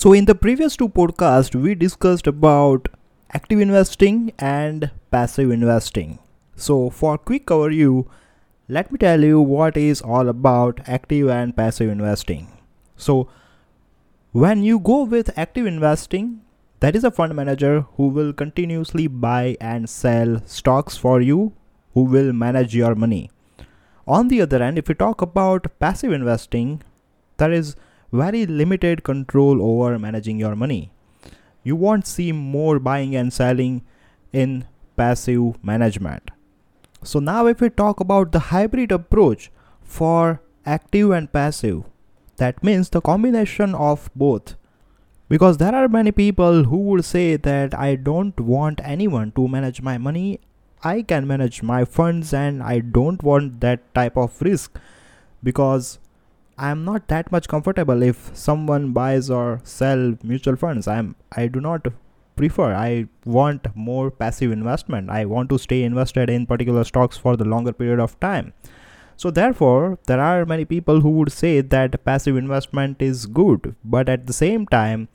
So in the previous two podcasts we discussed about active investing and passive investing. So for quick overview, let me tell you what is all about active and passive investing. So when you go with active investing, that is a fund manager who will continuously buy and sell stocks for you who will manage your money. On the other hand, if you talk about passive investing, there is very limited control over managing your money. You won't see more buying and selling in passive management. So, now if we talk about the hybrid approach for active and passive, that means the combination of both. Because there are many people who would say that I don't want anyone to manage my money, I can manage my funds, and I don't want that type of risk because I'm not that much comfortable if someone buys or sell mutual funds. I'm I do not prefer. I want more passive investment. I want to stay invested in particular stocks for the longer period of time. So therefore, there are many people who would say that passive investment is good, but at the same time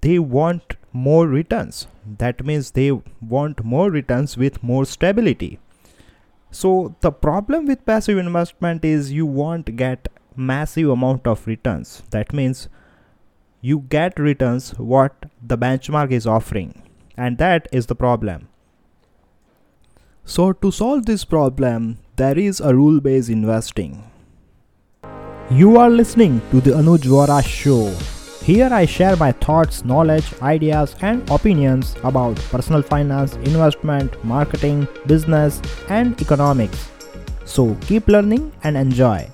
they want more returns. That means they want more returns with more stability. So the problem with passive investment is you won't get massive amount of returns. That means you get returns what the benchmark is offering and that is the problem. So to solve this problem there is a rule based investing. You are listening to the Anuj Vohra show. Here I share my thoughts, knowledge, ideas, and opinions about personal finance, investment, marketing, business, and economics. So keep learning and enjoy.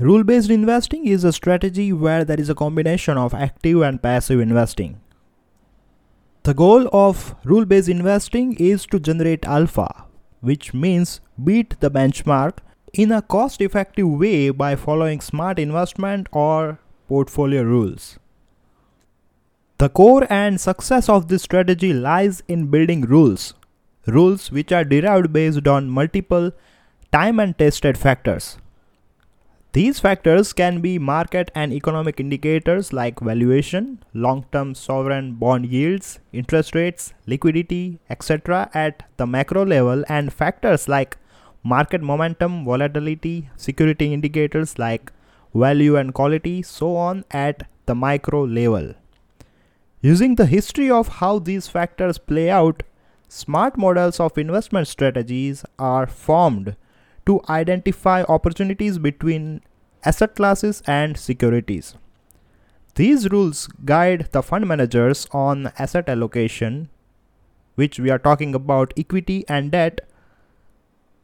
Rule based investing is a strategy where there is a combination of active and passive investing. The goal of rule based investing is to generate alpha, which means beat the benchmark in a cost effective way by following smart investment or portfolio rules. The core and success of this strategy lies in building rules, rules which are derived based on multiple time and tested factors. These factors can be market and economic indicators like valuation, long term sovereign bond yields, interest rates, liquidity, etc., at the macro level, and factors like market momentum, volatility, security indicators like value and quality, so on at the micro level. Using the history of how these factors play out, smart models of investment strategies are formed to identify opportunities between asset classes and securities. These rules guide the fund managers on asset allocation, which we are talking about equity and debt,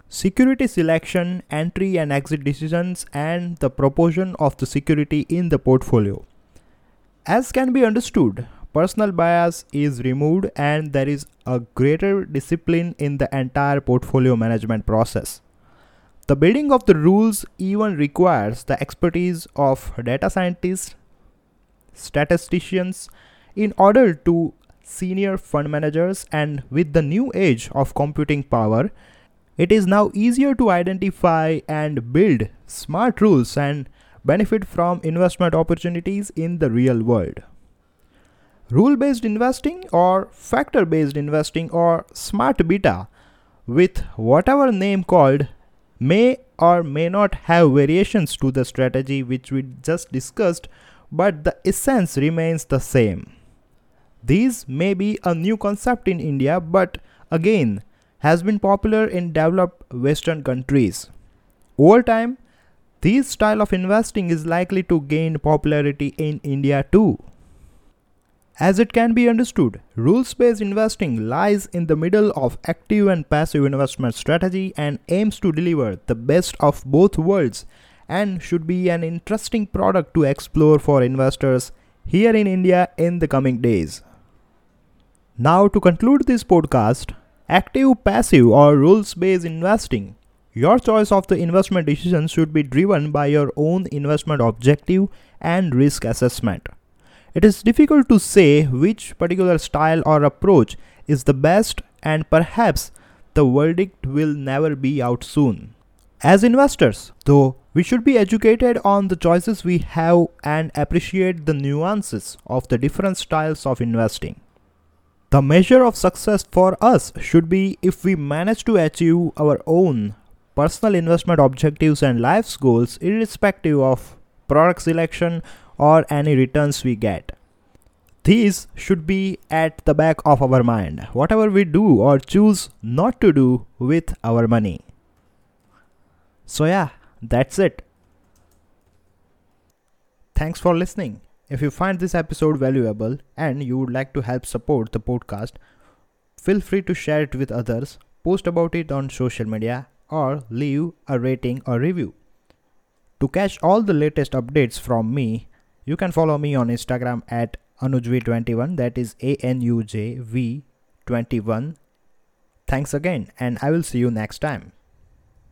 security selection, entry and exit decisions, and the proportion of the security in the portfolio. As can be understood, personal bias is removed and there is a greater discipline in the entire portfolio management process. The building of the rules even requires the expertise of data scientists, statisticians, in order to senior fund managers and with the new age of computing power, it is now easier to identify and build smart rules and benefit from investment opportunities in the real world. Rule based investing or factor based investing or smart beta with whatever name called may or may not have variations to the strategy which we just discussed, but the essence remains the same. These may be a new concept in India, but again, has been popular in developed Western countries. Over time, this style of investing is likely to gain popularity in India too. As it can be understood, rules based investing lies in the middle of active and passive investment strategy and aims to deliver the best of both worlds and should be an interesting product to explore for investors here in India in the coming days. Now, to conclude this podcast, active, passive, or rules based investing. Your choice of the investment decision should be driven by your own investment objective and risk assessment. It is difficult to say which particular style or approach is the best, and perhaps the verdict will never be out soon. As investors, though, we should be educated on the choices we have and appreciate the nuances of the different styles of investing. The measure of success for us should be if we manage to achieve our own personal investment objectives and life's goals irrespective of product selection or any returns we get. These should be at the back of our mind, whatever we do or choose not to do with our money. So, yeah, that's it. Thanks for listening. If you find this episode valuable and you would like to help support the podcast, feel free to share it with others, post about it on social media, or leave a rating or review. To catch all the latest updates from me, you can follow me on Instagram at AnujV21 that is A N U J V 21. Thanks again and I will see you next time.